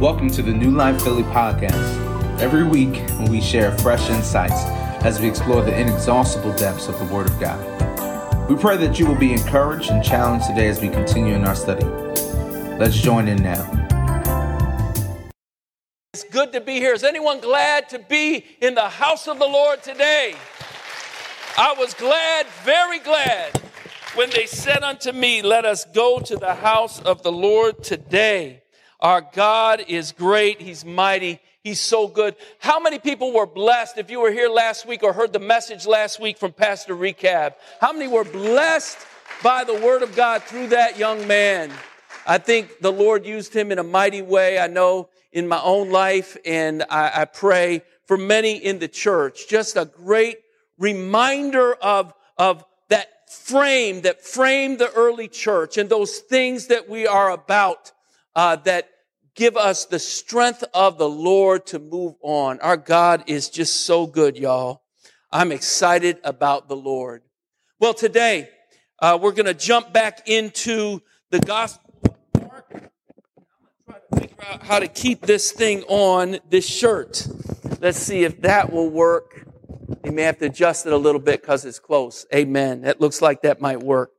Welcome to the New Life Philly podcast. Every week, we share fresh insights as we explore the inexhaustible depths of the Word of God. We pray that you will be encouraged and challenged today as we continue in our study. Let's join in now. It's good to be here. Is anyone glad to be in the house of the Lord today? I was glad, very glad, when they said unto me, Let us go to the house of the Lord today. Our God is great. He's mighty. He's so good. How many people were blessed if you were here last week or heard the message last week from Pastor Recab? How many were blessed by the word of God through that young man? I think the Lord used him in a mighty way. I know in my own life, and I, I pray for many in the church. Just a great reminder of, of that frame that framed the early church and those things that we are about uh, that give us the strength of the Lord to move on. Our God is just so good, y'all. I'm excited about the Lord. Well, today uh, we're going to jump back into the Gospel of Mark. I'm going to try to figure out how to keep this thing on this shirt. Let's see if that will work. You may have to adjust it a little bit because it's close. Amen. That looks like that might work.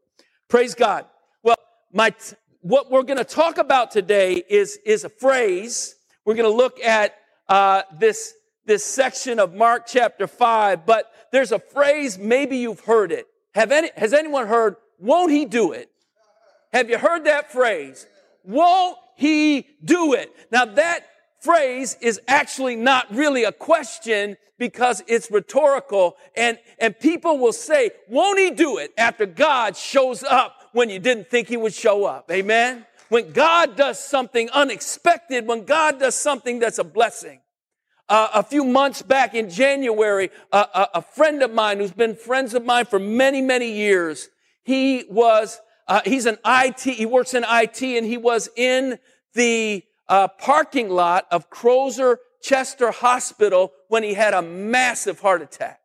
Praise God. Well, my what we're going to talk about today is, is a phrase. We're going to look at uh, this, this section of Mark chapter 5, but there's a phrase, maybe you've heard it. Have any, has anyone heard, won't he do it? Have you heard that phrase? Won't he do it? Now that phrase is actually not really a question because it's rhetorical and, and people will say, won't he do it after God shows up when you didn't think he would show up. Amen. When God does something unexpected, when God does something that's a blessing. Uh, a few months back in January, a, a, friend of mine who's been friends of mine for many, many years, he was, uh, he's an IT, he works in IT and he was in the uh, parking lot of Crozer Chester Hospital when he had a massive heart attack.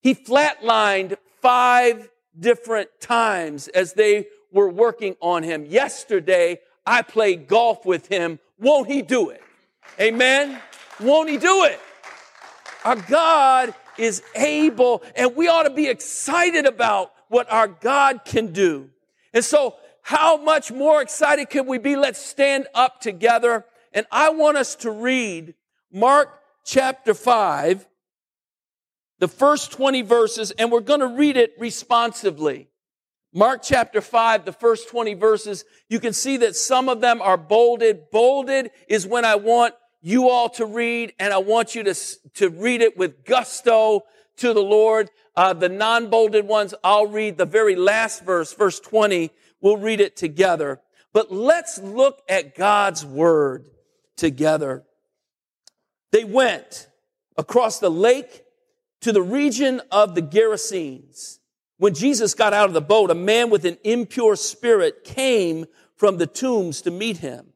He flatlined five different times as they were working on him. Yesterday, I played golf with him. Won't he do it? Amen. Won't he do it? Our God is able, and we ought to be excited about what our God can do. And so, how much more excited can we be? Let's stand up together. And I want us to read Mark chapter 5, the first 20 verses, and we're going to read it responsively. Mark chapter 5, the first 20 verses, you can see that some of them are bolded. Bolded is when I want you all to read, and I want you to, to read it with gusto to the Lord. Uh, the non-bolded ones, I'll read the very last verse, verse 20. We'll read it together. But let's look at God's word together. They went across the lake to the region of the Gerasenes. When Jesus got out of the boat, a man with an impure spirit came from the tombs to meet him.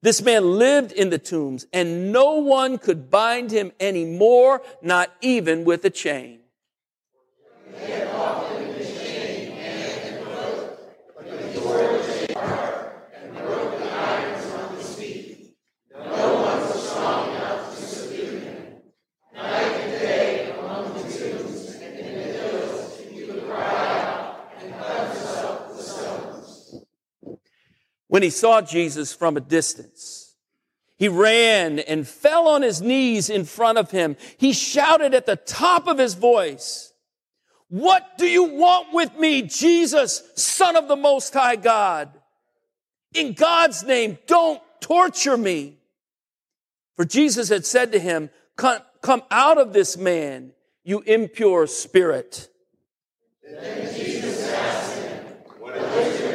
This man lived in the tombs and no one could bind him anymore, not even with a chain. When he saw Jesus from a distance. He ran and fell on his knees in front of him. He shouted at the top of his voice, What do you want with me, Jesus, Son of the Most High God? In God's name, don't torture me. For Jesus had said to him, Come, come out of this man, you impure spirit Jesus asked him, What is your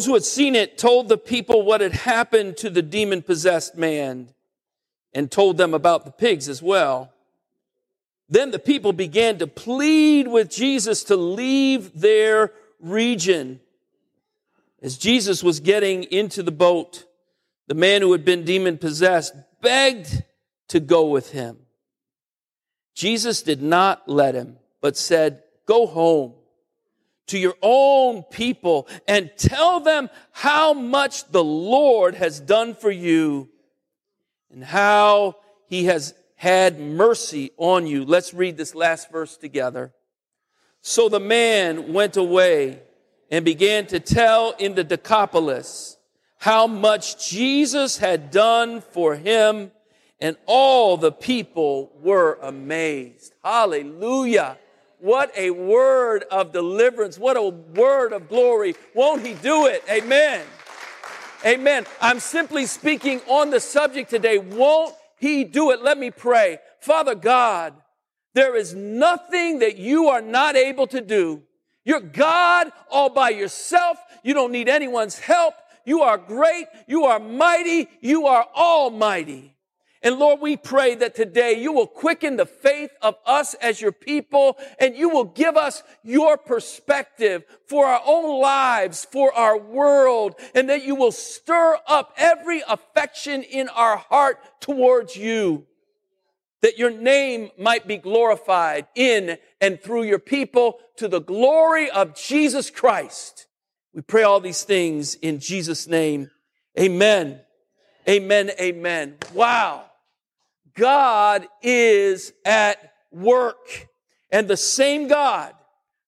Those who had seen it told the people what had happened to the demon possessed man and told them about the pigs as well. Then the people began to plead with Jesus to leave their region. As Jesus was getting into the boat, the man who had been demon possessed begged to go with him. Jesus did not let him, but said, Go home to your own people and tell them how much the Lord has done for you and how he has had mercy on you. Let's read this last verse together. So the man went away and began to tell in the Decapolis how much Jesus had done for him, and all the people were amazed. Hallelujah. What a word of deliverance. What a word of glory. Won't he do it? Amen. Amen. I'm simply speaking on the subject today. Won't he do it? Let me pray. Father God, there is nothing that you are not able to do. You're God all by yourself. You don't need anyone's help. You are great. You are mighty. You are almighty. And Lord, we pray that today you will quicken the faith of us as your people and you will give us your perspective for our own lives, for our world, and that you will stir up every affection in our heart towards you. That your name might be glorified in and through your people to the glory of Jesus Christ. We pray all these things in Jesus' name. Amen. Amen. Amen. Wow. God is at work. And the same God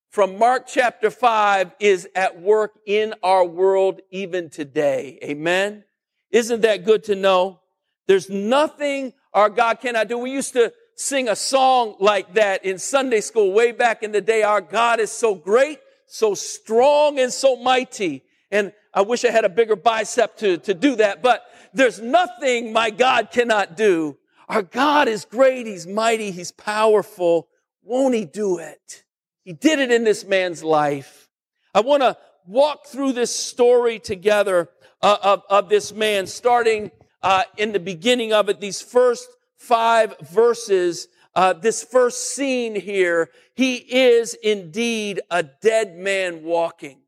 from Mark chapter 5 is at work in our world even today. Amen. Isn't that good to know? There's nothing our God cannot do. We used to sing a song like that in Sunday school way back in the day. Our God is so great, so strong, and so mighty. And I wish I had a bigger bicep to, to do that, but there's nothing my God cannot do. Our God is great. He's mighty. He's powerful. Won't he do it? He did it in this man's life. I want to walk through this story together uh, of, of this man, starting uh, in the beginning of it, these first five verses, uh, this first scene here. He is indeed a dead man walking.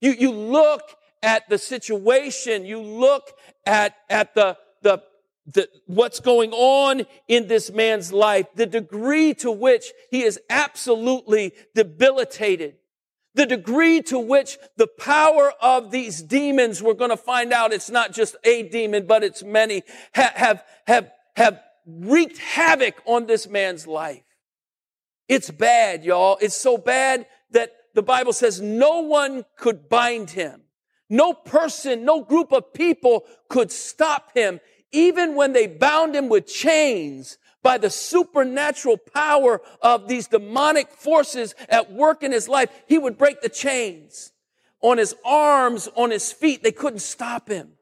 You, you look at the situation, you look at, at the, the the, what's going on in this man's life, the degree to which he is absolutely debilitated, the degree to which the power of these demons, we're going to find out it's not just a demon, but it's many, have, have, have, have wreaked havoc on this man's life. It's bad, y'all. It's so bad that the Bible says no one could bind him. No person, no group of people could stop him even when they bound him with chains by the supernatural power of these demonic forces at work in his life, he would break the chains on his arms, on his feet. They couldn't stop him.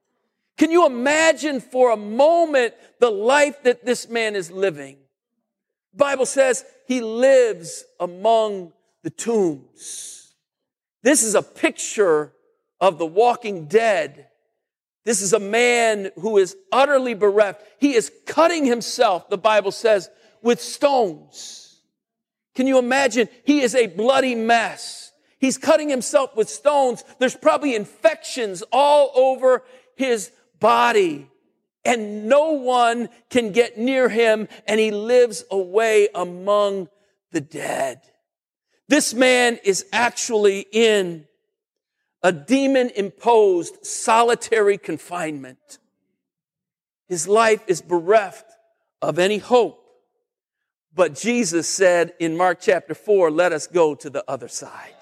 Can you imagine for a moment the life that this man is living? The Bible says he lives among the tombs. This is a picture of the walking dead this is a man who is utterly bereft. He is cutting himself, the Bible says, with stones. Can you imagine? He is a bloody mess. He's cutting himself with stones. There's probably infections all over his body. And no one can get near him, and he lives away among the dead. This man is actually in a demon imposed solitary confinement. His life is bereft of any hope. But Jesus said in Mark chapter 4, let us go to the other side.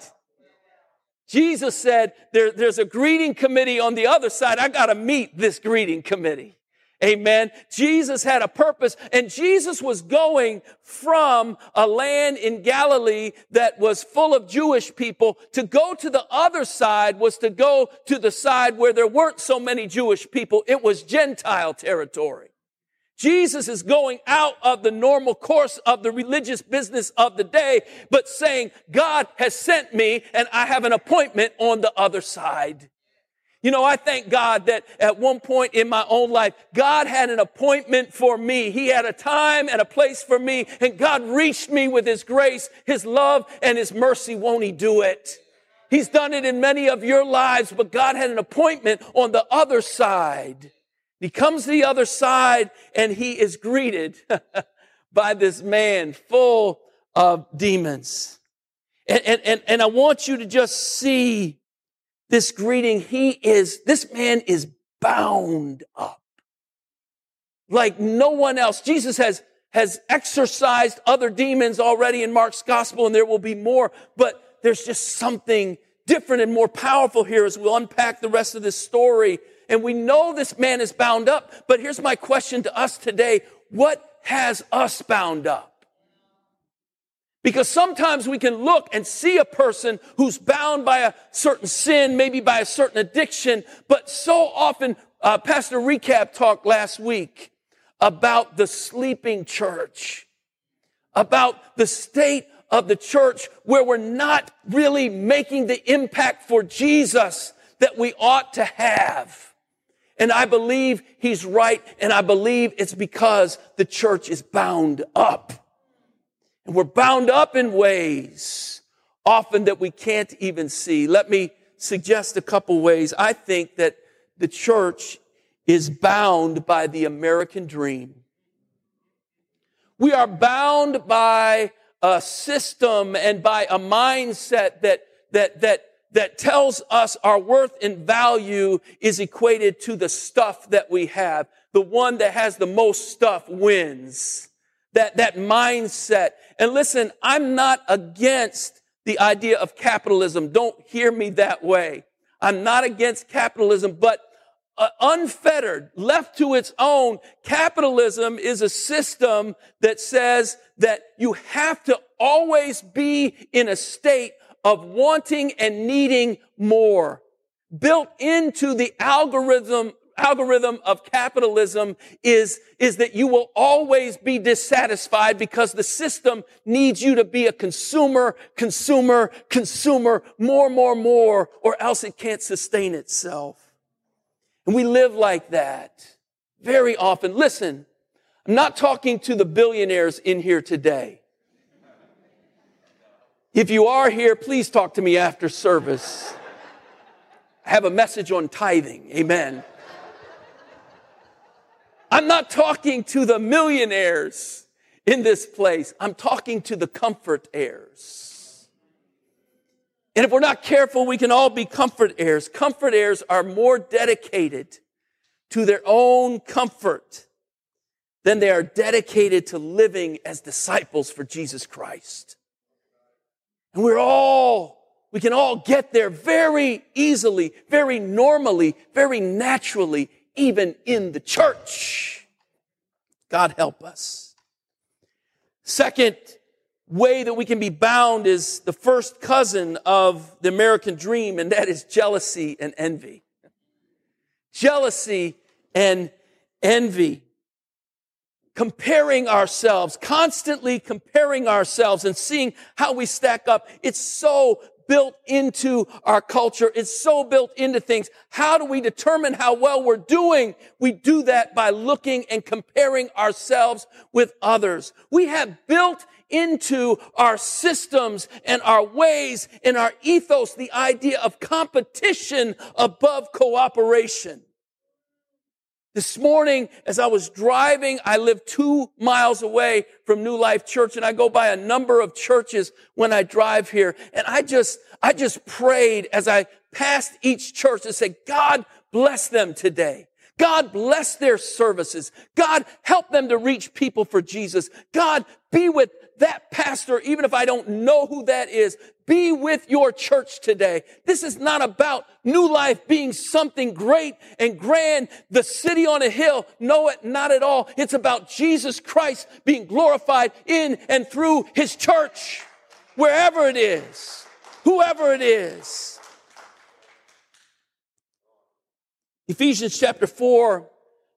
Jesus said, there, there's a greeting committee on the other side. I got to meet this greeting committee. Amen. Jesus had a purpose and Jesus was going from a land in Galilee that was full of Jewish people to go to the other side was to go to the side where there weren't so many Jewish people. It was Gentile territory. Jesus is going out of the normal course of the religious business of the day, but saying, God has sent me and I have an appointment on the other side. You know, I thank God that at one point in my own life, God had an appointment for me. He had a time and a place for me, and God reached me with His grace, His love, and His mercy. Won't He do it? He's done it in many of your lives, but God had an appointment on the other side. He comes to the other side and he is greeted by this man full of demons. And, and, and, and I want you to just see this greeting, he is, this man is bound up like no one else. Jesus has, has exorcised other demons already in Mark's gospel and there will be more, but there's just something different and more powerful here as we'll unpack the rest of this story. And we know this man is bound up, but here's my question to us today. What has us bound up? Because sometimes we can look and see a person who's bound by a certain sin, maybe by a certain addiction, but so often, uh, Pastor Recap talked last week about the sleeping church, about the state of the church where we're not really making the impact for Jesus that we ought to have. And I believe he's right, and I believe it's because the church is bound up. And we're bound up in ways often that we can't even see. Let me suggest a couple ways. I think that the church is bound by the American dream. We are bound by a system and by a mindset that, that, that, that tells us our worth and value is equated to the stuff that we have. The one that has the most stuff wins that, that mindset. And listen, I'm not against the idea of capitalism. Don't hear me that way. I'm not against capitalism, but uh, unfettered, left to its own, capitalism is a system that says that you have to always be in a state of wanting and needing more. Built into the algorithm algorithm of capitalism is, is that you will always be dissatisfied because the system needs you to be a consumer, consumer, consumer, more, more, more, or else it can't sustain itself. And we live like that very often. Listen, I'm not talking to the billionaires in here today. If you are here, please talk to me after service. I have a message on tithing. Amen. I'm not talking to the millionaires in this place. I'm talking to the comfort heirs. And if we're not careful, we can all be comfort heirs. Comfort heirs are more dedicated to their own comfort than they are dedicated to living as disciples for Jesus Christ. And we're all, we can all get there very easily, very normally, very naturally even in the church. God help us. Second way that we can be bound is the first cousin of the American dream, and that is jealousy and envy. Jealousy and envy. Comparing ourselves, constantly comparing ourselves and seeing how we stack up. It's so built into our culture. It's so built into things. How do we determine how well we're doing? We do that by looking and comparing ourselves with others. We have built into our systems and our ways and our ethos the idea of competition above cooperation. This morning, as I was driving, I live two miles away from New Life Church and I go by a number of churches when I drive here. And I just, I just prayed as I passed each church and said, God bless them today. God bless their services. God help them to reach people for Jesus. God be with that pastor, even if I don't know who that is. Be with your church today. This is not about new life being something great and grand, the city on a hill. No, it not at all. It's about Jesus Christ being glorified in and through his church, wherever it is, whoever it is. Ephesians chapter 4,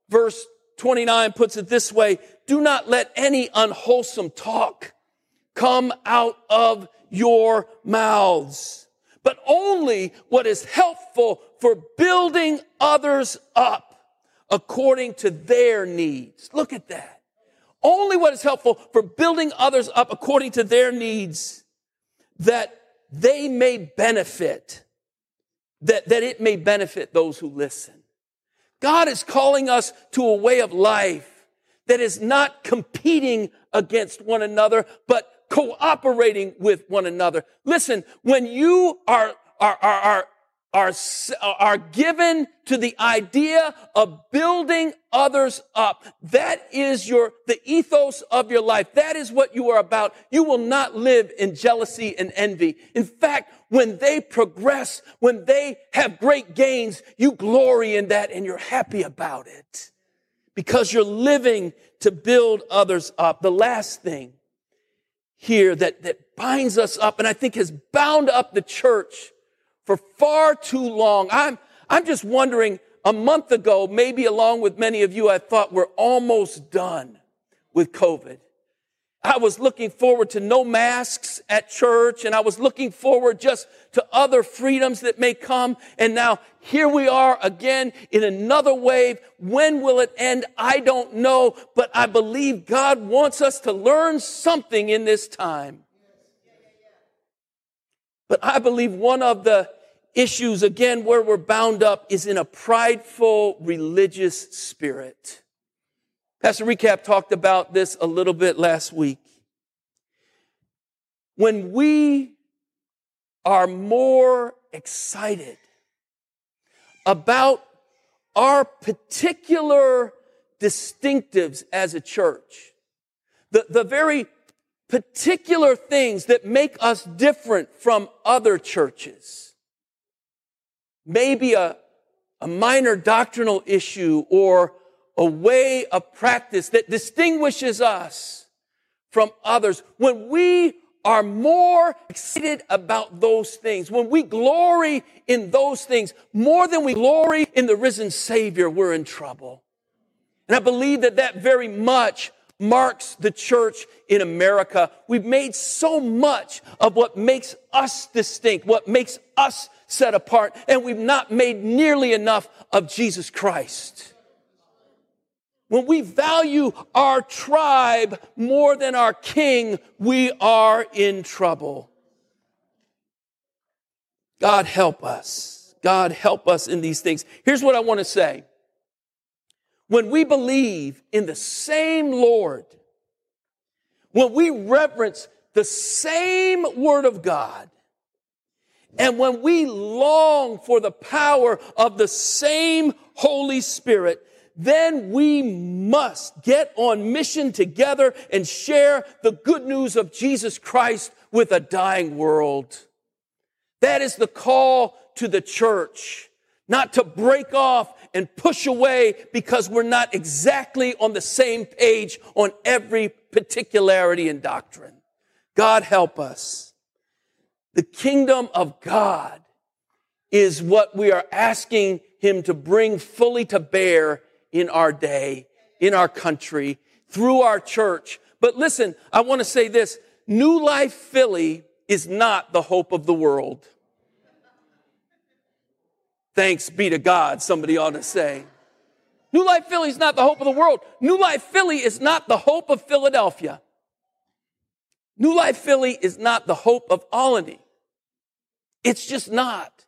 verse 29 puts it this way. Do not let any unwholesome talk come out of your mouths, but only what is helpful for building others up according to their needs. Look at that. Only what is helpful for building others up according to their needs that they may benefit, that, that it may benefit those who listen. God is calling us to a way of life that is not competing against one another, but cooperating with one another. Listen, when you are, are, are, are, are, are given to the idea of building others up, that is your, the ethos of your life. That is what you are about. You will not live in jealousy and envy. In fact, when they progress, when they have great gains, you glory in that and you're happy about it because you're living to build others up. The last thing here that, that binds us up and I think has bound up the church for far too long. I'm, I'm just wondering, a month ago, maybe along with many of you, I thought we're almost done with COVID. I was looking forward to no masks at church and I was looking forward just to other freedoms that may come. And now here we are again in another wave. When will it end? I don't know, but I believe God wants us to learn something in this time. But I believe one of the issues, again, where we're bound up is in a prideful religious spirit. Pastor Recap talked about this a little bit last week. When we are more excited about our particular distinctives as a church, the, the very particular things that make us different from other churches, maybe a, a minor doctrinal issue or a way of practice that distinguishes us from others. When we are more excited about those things, when we glory in those things more than we glory in the risen Savior, we're in trouble. And I believe that that very much marks the church in America. We've made so much of what makes us distinct, what makes us set apart, and we've not made nearly enough of Jesus Christ. When we value our tribe more than our king, we are in trouble. God help us. God help us in these things. Here's what I want to say. When we believe in the same Lord, when we reverence the same Word of God, and when we long for the power of the same Holy Spirit, then we must get on mission together and share the good news of Jesus Christ with a dying world. That is the call to the church, not to break off and push away because we're not exactly on the same page on every particularity and doctrine. God help us. The kingdom of God is what we are asking him to bring fully to bear in our day, in our country, through our church. But listen, I want to say this. New Life Philly is not the hope of the world. Thanks be to God, somebody ought to say. New Life Philly is not the hope of the world. New Life Philly is not the hope of Philadelphia. New Life Philly is not the hope of Olney. It's just not.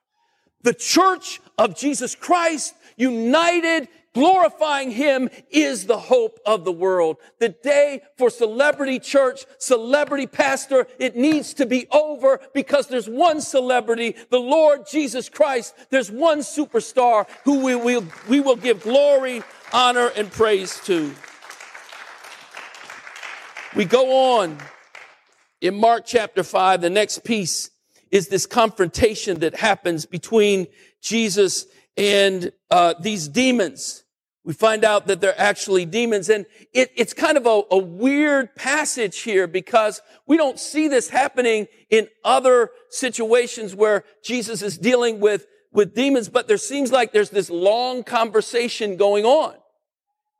The church of Jesus Christ, united glorifying him is the hope of the world. The day for celebrity church, celebrity pastor, it needs to be over because there's one celebrity, the Lord Jesus Christ. There's one superstar who we will, we will give glory, honor, and praise to. We go on in Mark chapter 5, the next piece is this confrontation that happens between Jesus and uh, these demons. We find out that they're actually demons. And it, it's kind of a, a weird passage here because we don't see this happening in other situations where Jesus is dealing with, with demons, but there seems like there's this long conversation going on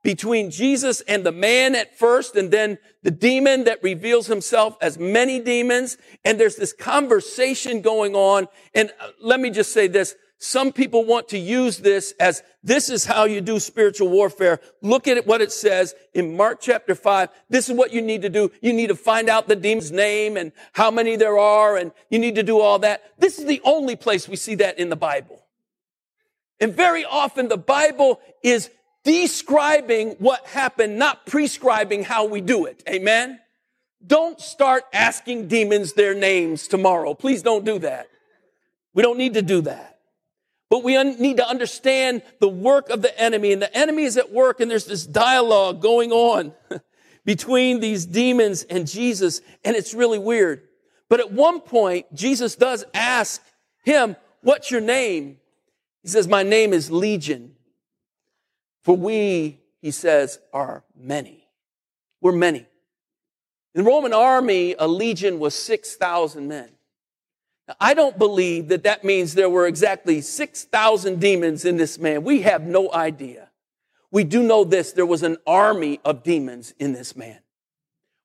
between Jesus and the man at first, and then the demon that reveals himself as many demons. And there's this conversation going on. And uh, let me just say this. Some people want to use this as this is how you do spiritual warfare. Look at what it says in Mark chapter five. This is what you need to do. You need to find out the demon's name and how many there are, and you need to do all that. This is the only place we see that in the Bible. And very often the Bible is describing what happened, not prescribing how we do it. Amen. Don't start asking demons their names tomorrow. Please don't do that. We don't need to do that. But we un- need to understand the work of the enemy. And the enemy is at work, and there's this dialogue going on between these demons and Jesus, and it's really weird. But at one point, Jesus does ask him, What's your name? He says, My name is Legion. For we, he says, are many. We're many. In the Roman army, a legion was 6,000 men. I don't believe that that means there were exactly 6,000 demons in this man. We have no idea. We do know this there was an army of demons in this man.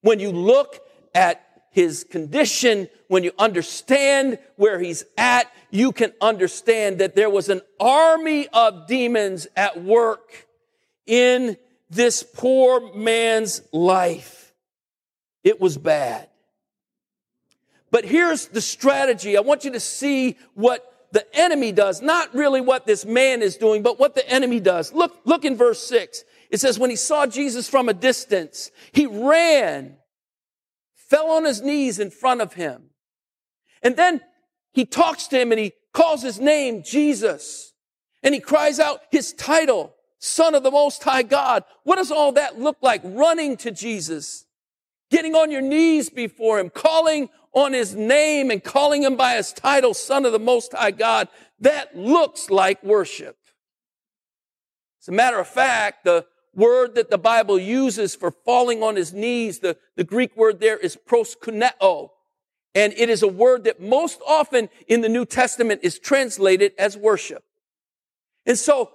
When you look at his condition, when you understand where he's at, you can understand that there was an army of demons at work in this poor man's life. It was bad. But here's the strategy. I want you to see what the enemy does, not really what this man is doing, but what the enemy does. Look, look in verse six. It says, when he saw Jesus from a distance, he ran, fell on his knees in front of him. And then he talks to him and he calls his name Jesus. And he cries out his title, Son of the Most High God. What does all that look like? Running to Jesus, getting on your knees before him, calling on his name and calling him by his title, Son of the Most High God, that looks like worship. As a matter of fact, the word that the Bible uses for falling on his knees, the, the Greek word there is proskuneo. And it is a word that most often in the New Testament is translated as worship. And so,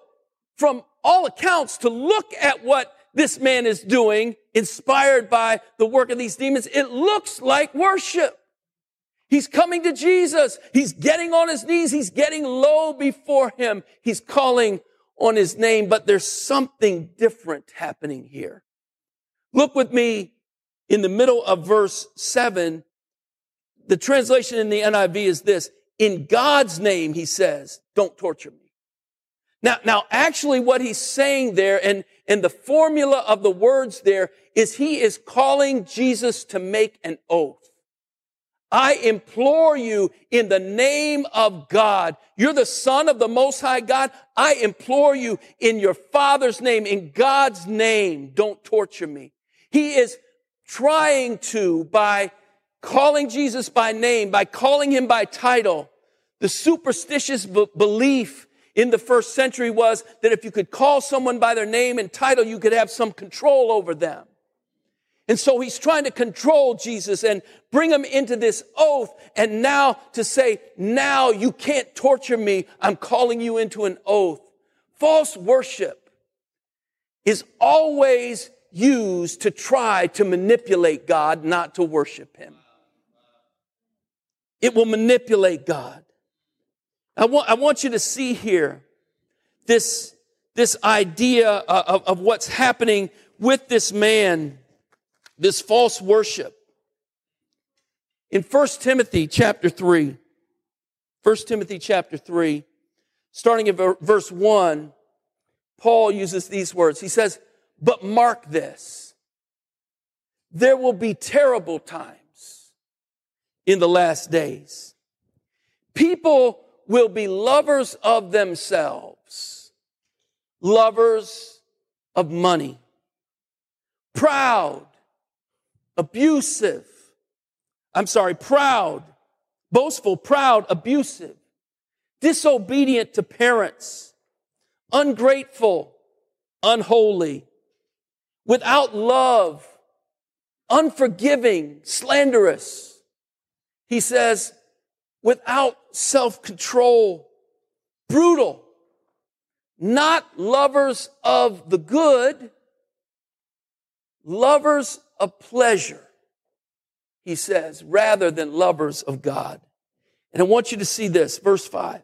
from all accounts, to look at what this man is doing, inspired by the work of these demons, it looks like worship. He's coming to Jesus. He's getting on his knees. He's getting low before him. He's calling on his name, but there's something different happening here. Look with me in the middle of verse seven. The translation in the NIV is this. In God's name, he says, don't torture me. Now, now, actually what he's saying there and, and the formula of the words there is he is calling Jesus to make an oath. I implore you in the name of God. You're the son of the most high God. I implore you in your father's name, in God's name, don't torture me. He is trying to, by calling Jesus by name, by calling him by title, the superstitious b- belief in the first century was that if you could call someone by their name and title, you could have some control over them. And so he's trying to control Jesus and bring him into this oath. And now to say, now you can't torture me. I'm calling you into an oath. False worship is always used to try to manipulate God, not to worship him. It will manipulate God. I want, I want you to see here this, this idea of, of what's happening with this man this false worship. In 1 Timothy chapter 3, 1 Timothy chapter 3, starting at verse 1, Paul uses these words. He says, But mark this, there will be terrible times in the last days. People will be lovers of themselves, lovers of money, proud, abusive, I'm sorry, proud, boastful, proud, abusive, disobedient to parents, ungrateful, unholy, without love, unforgiving, slanderous. He says, without self control, brutal, not lovers of the good, lovers of pleasure, he says, rather than lovers of God. And I want you to see this, verse 5.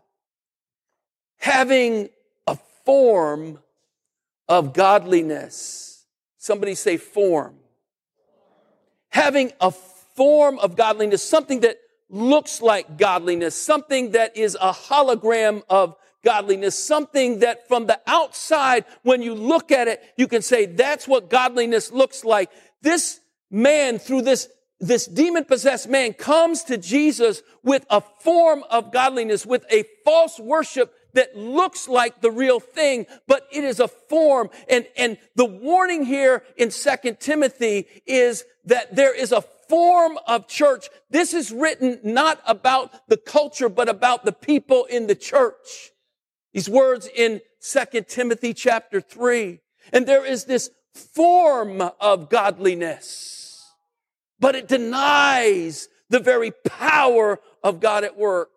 Having a form of godliness. Somebody say form. Having a form of godliness, something that looks like godliness, something that is a hologram of godliness, something that from the outside, when you look at it, you can say, that's what godliness looks like. This man, through this, this demon possessed man, comes to Jesus with a form of godliness, with a false worship that looks like the real thing, but it is a form. And, and the warning here in Second Timothy is that there is a form of church. This is written not about the culture, but about the people in the church. These words in Second Timothy chapter 3. And there is this form of godliness, but it denies the very power of God at work.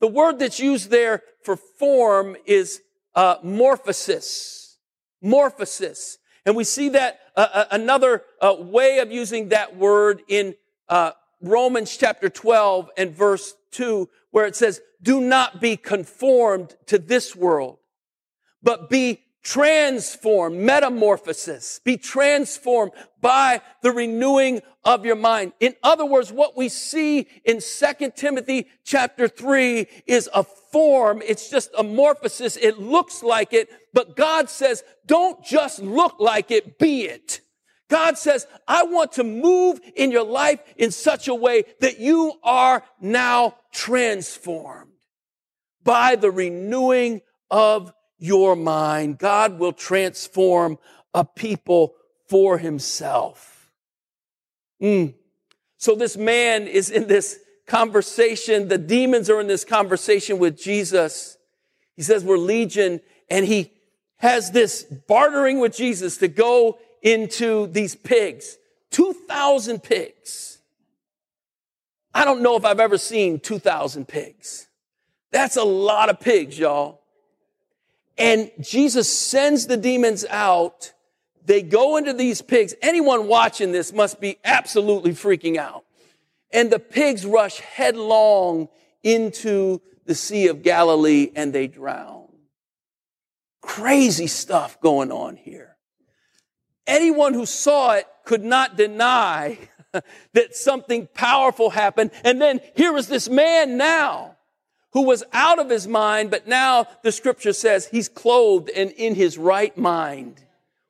The word that's used there for form is uh, morphosis. Morphosis. And we see that uh, uh another uh, way of using that word in uh, Romans chapter 12 and verse 2, where it says, do not be conformed to this world, but be transformed, metamorphosis, be transformed by the renewing of your mind. In other words, what we see in 2 Timothy chapter 3 is a form. It's just a morphosis. It looks like it, but God says, don't just look like it, be it. God says, I want to move in your life in such a way that you are now transformed by the renewing of your mind. God will transform a people for himself. Mm. So this man is in this conversation. The demons are in this conversation with Jesus. He says, we're legion. And he has this bartering with Jesus to go into these pigs. 2,000 pigs. I don't know if I've ever seen 2,000 pigs. That's a lot of pigs, y'all. And Jesus sends the demons out. They go into these pigs. Anyone watching this must be absolutely freaking out. And the pigs rush headlong into the Sea of Galilee and they drown. Crazy stuff going on here. Anyone who saw it could not deny that something powerful happened. And then here is this man now who was out of his mind, but now the scripture says he's clothed and in his right mind.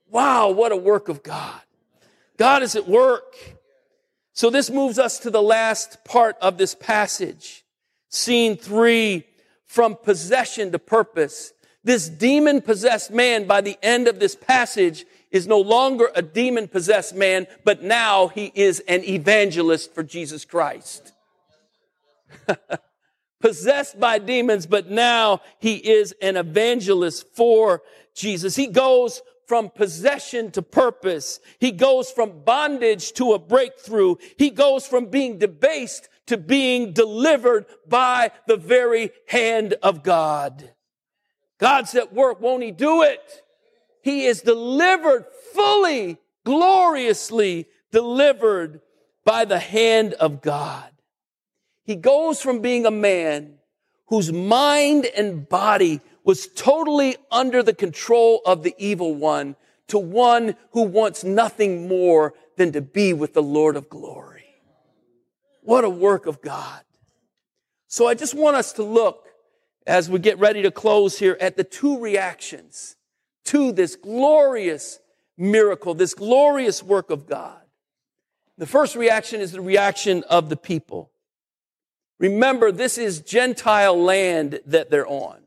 Wow, what a work of God. God is at work. So this moves us to the last part of this passage. Scene three, from possession to purpose. This demon possessed man by the end of this passage is no longer a demon possessed man, but now he is an evangelist for Jesus Christ. possessed by demons, but now he is an evangelist for Jesus. He goes from possession to purpose. He goes from bondage to a breakthrough. He goes from being debased to being delivered by the very hand of God. God's at work. Won't he do it? He is delivered fully, gloriously delivered by the hand of God. He goes from being a man whose mind and body was totally under the control of the evil one to one who wants nothing more than to be with the Lord of glory. What a work of God. So I just want us to look as we get ready to close here at the two reactions to this glorious miracle, this glorious work of God. The first reaction is the reaction of the people. Remember, this is Gentile land that they're on.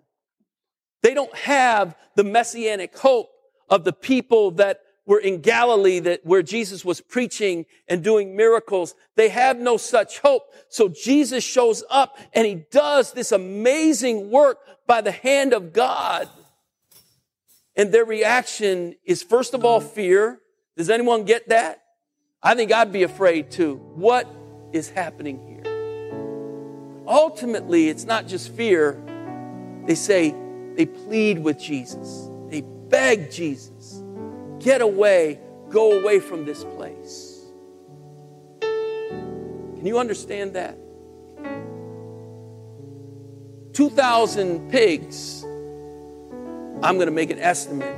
They don't have the messianic hope of the people that were in Galilee that where Jesus was preaching and doing miracles. They have no such hope. So Jesus shows up and he does this amazing work by the hand of God. And their reaction is first of all fear. Does anyone get that? I think I'd be afraid too. What is happening? Ultimately, it's not just fear. They say, they plead with Jesus. They beg Jesus, get away, go away from this place. Can you understand that? 2,000 pigs, I'm going to make an estimate,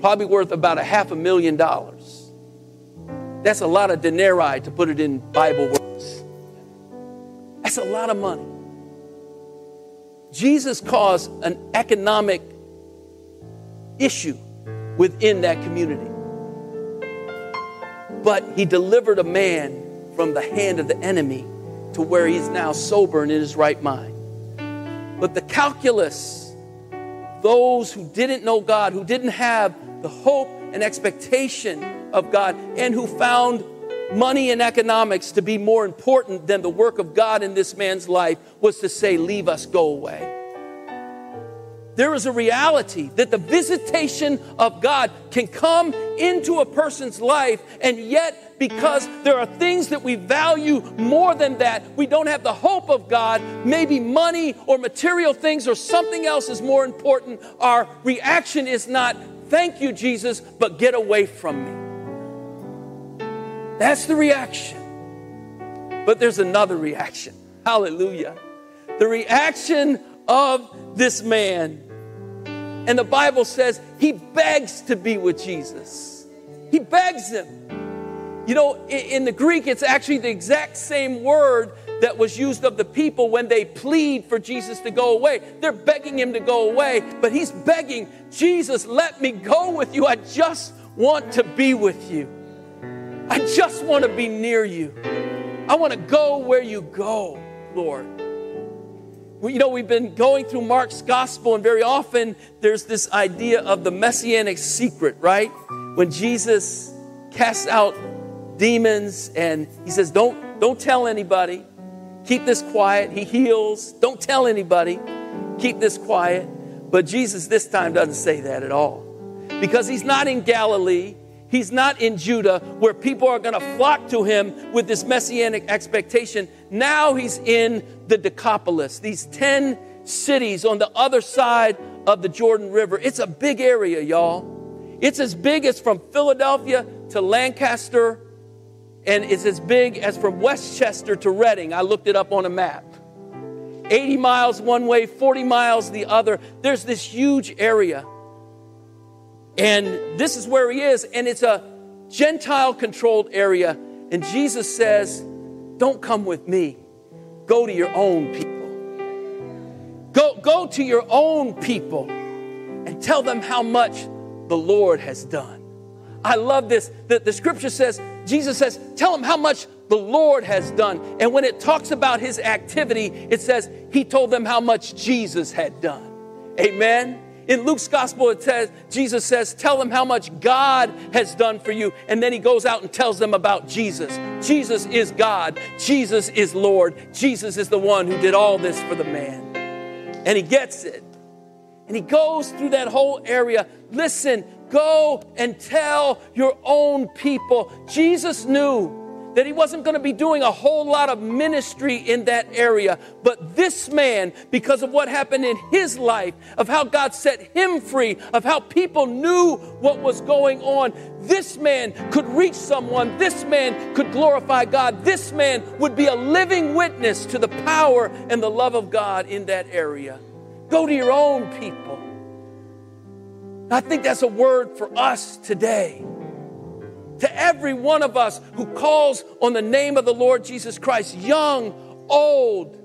probably worth about a half a million dollars. That's a lot of denarii to put it in Bible words. That's a lot of money. Jesus caused an economic issue within that community. But he delivered a man from the hand of the enemy to where he's now sober and in his right mind. But the calculus, those who didn't know God, who didn't have the hope and expectation of God, and who found money and economics to be more important than the work of God in this man's life, was to say, Leave us, go away there is a reality that the visitation of God can come into a person's life, and yet, because there are things that we value more than that, we don't have the hope of God. Maybe money or material things or something else is more important. Our reaction is not, Thank you, Jesus, but get away from me. That's the reaction. But there's another reaction. Hallelujah. The reaction of this man. And the Bible says he begs to be with Jesus. He begs him. You know, in the Greek, it's actually the exact same word that was used of the people when they plead for Jesus to go away. They're begging him to go away, but he's begging, Jesus, let me go with you. I just want to be with you. I just want to be near you. I want to go where you go, Lord you know, we've been going through Mark's gospel, and very often there's this idea of the messianic secret, right? When Jesus casts out demons and he says, Don't, don't tell anybody, keep this quiet. He heals, don't tell anybody, keep this quiet. But Jesus this time doesn't say that at all because he's not in Galilee. He's not in Judah where people are going to flock to him with this messianic expectation. Now he's in the Decapolis, these 10 cities on the other side of the Jordan River. It's a big area, y'all. It's as big as from Philadelphia to Lancaster, and it's as big as from West Chester to Reading. I looked it up on a map. 80 miles one way, 40 miles the other. There's this huge area. And this is where he is, and it's a Gentile controlled area. And Jesus says, Don't come with me, go to your own people. Go, go to your own people and tell them how much the Lord has done. I love this. The, the scripture says, Jesus says, Tell them how much the Lord has done. And when it talks about his activity, it says, He told them how much Jesus had done. Amen. In Luke's gospel, it says, Jesus says, Tell them how much God has done for you. And then he goes out and tells them about Jesus. Jesus is God. Jesus is Lord. Jesus is the one who did all this for the man. And he gets it. And he goes through that whole area. Listen, go and tell your own people. Jesus knew that he wasn't going to be doing a whole lot of ministry in that area. But this man, because of what happened in his life, of how God set him free, of how people knew what was going on, this man could reach someone. This man could glorify God. This man would be a living witness to the power and the love of God in that area. Go to your own people. I think that's a word for us today to every one of us who calls on the name of the Lord Jesus Christ, young, old,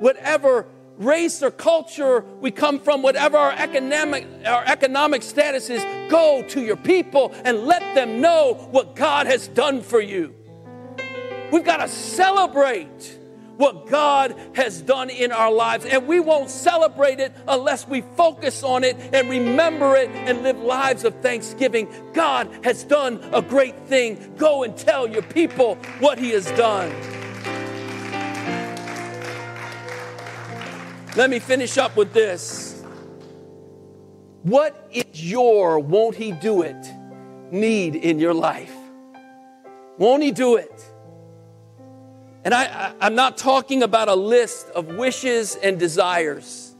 whatever race or culture we come from, whatever our economic, our economic status is, go to your people and let them know what God has done for you. We've got to celebrate what God has done in our lives. And we won't celebrate it unless we focus on it and remember it and live lives of thanksgiving. God has done a great thing. Go and tell your people what He has done. Let me finish up with this. What is your won't He do it need in your life? Won't He do it? And I, I, am not talking about a list of wishes and desires.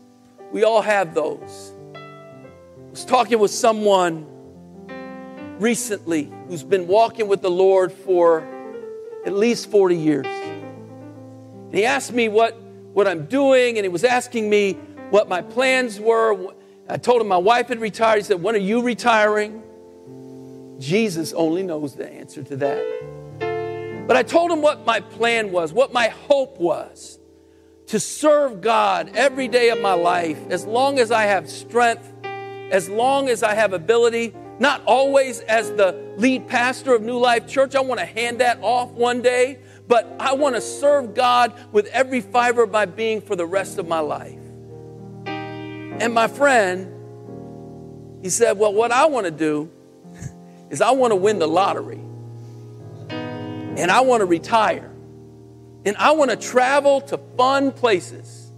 We all have those. I was talking with someone recently who's been walking with the Lord for at least 40 years. And he asked me what, what I'm doing, and he was asking me what my plans were. I told him my wife had retired. He said, When are you retiring? Jesus only knows the answer to that. But I told him what my plan was, what my hope was to serve God every day of my life as long as I have strength, as long as I have ability. Not always as the lead pastor of New Life Church. I want to hand that off one day, but I want to serve God with every fiber of my being for the rest of my life. And my friend, he said, Well, what I want to do is I want to win the lottery and I want to retire. And I want to travel to fun places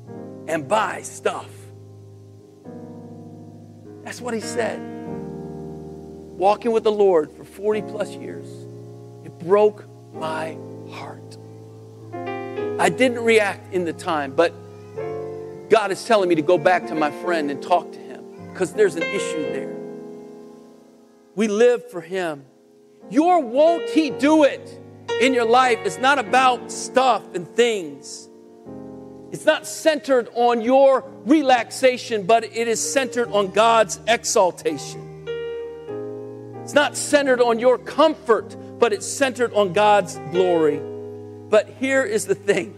and buy stuff. That's what he said. Walking with the Lord for 40 plus years, it broke my heart. I didn't react in the time, but God is telling me to go back to my friend and talk to him because there's an issue there. We live for him. Your won't he do it? In your life is not about stuff and things. It's not centered on your relaxation, but it is centered on God's exaltation. It's not centered on your comfort, but it's centered on God's glory. But here is the thing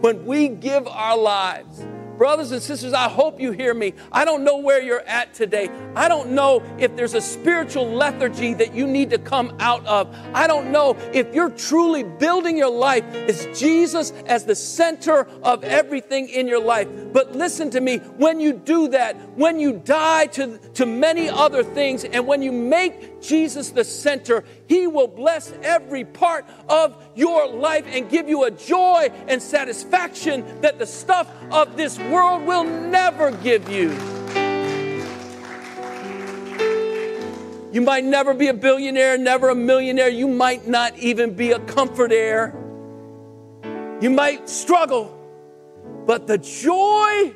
when we give our lives, Brothers and sisters, I hope you hear me. I don't know where you're at today. I don't know if there's a spiritual lethargy that you need to come out of. I don't know if you're truly building your life as Jesus as the center of everything in your life. But listen to me, when you do that, when you die to, to many other things, and when you make Jesus the center, He will bless every part of your life and give you a joy and satisfaction that the stuff of this world will never give you. You might never be a billionaire, never a millionaire. You might not even be a comfortaire. You might struggle, but the joy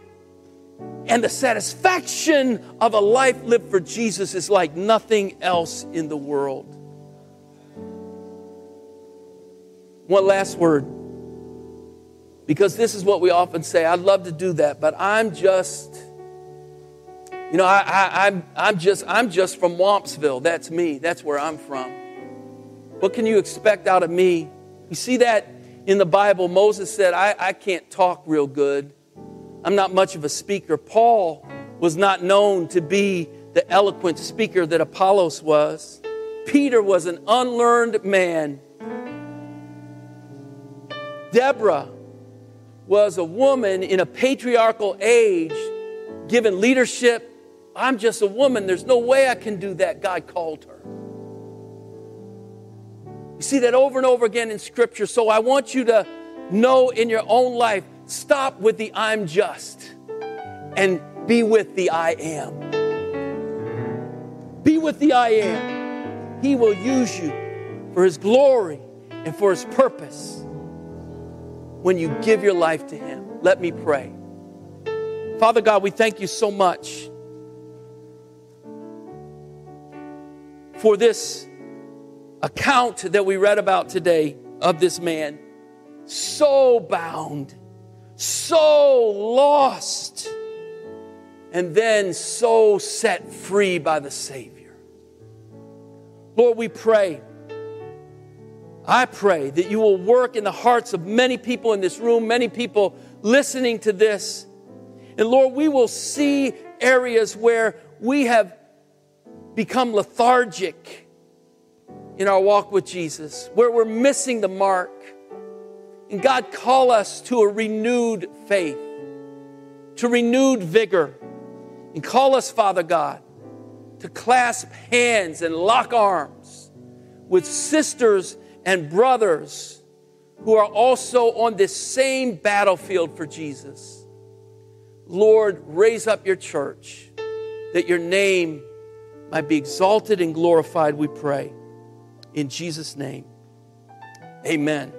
and the satisfaction of a life lived for Jesus is like nothing else in the world. One last word. Because this is what we often say I'd love to do that, but I'm just, you know, I, I, I'm, I'm, just, I'm just from Wampsville. That's me. That's where I'm from. What can you expect out of me? You see that in the Bible. Moses said, I, I can't talk real good. I'm not much of a speaker. Paul was not known to be the eloquent speaker that Apollos was. Peter was an unlearned man. Deborah was a woman in a patriarchal age given leadership. I'm just a woman. There's no way I can do that. God called her. You see that over and over again in Scripture. So I want you to know in your own life Stop with the I'm just and be with the I am. Be with the I am. He will use you for His glory and for His purpose when you give your life to Him. Let me pray. Father God, we thank you so much for this account that we read about today of this man, so bound so lost, and then so set free by the Savior. Lord, we pray. I pray that you will work in the hearts of many people in this room, many people listening to this. And Lord, we will see areas where we have become lethargic in our walk with Jesus, where we're missing the mark And God, call us to a renewed faith, to renewed vigor. And call us, Father God, to clasp hands and lock arms with sisters and brothers who are also on this same battlefield for Jesus. Lord, raise up your church that your name might be exalted and glorified, we pray. In Jesus' name, amen.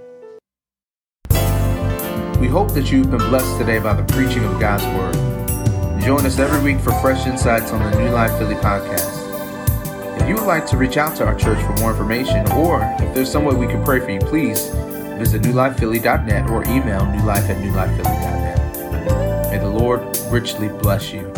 We hope that you've been blessed today by the preaching of God's Word. Join us every week for fresh insights on the New Life Philly podcast. If you would like to reach out to our church for more information, or if there's some way we can pray for you, please visit newlifephilly.net or email newlife at newlifephilly.net. May the Lord richly bless you.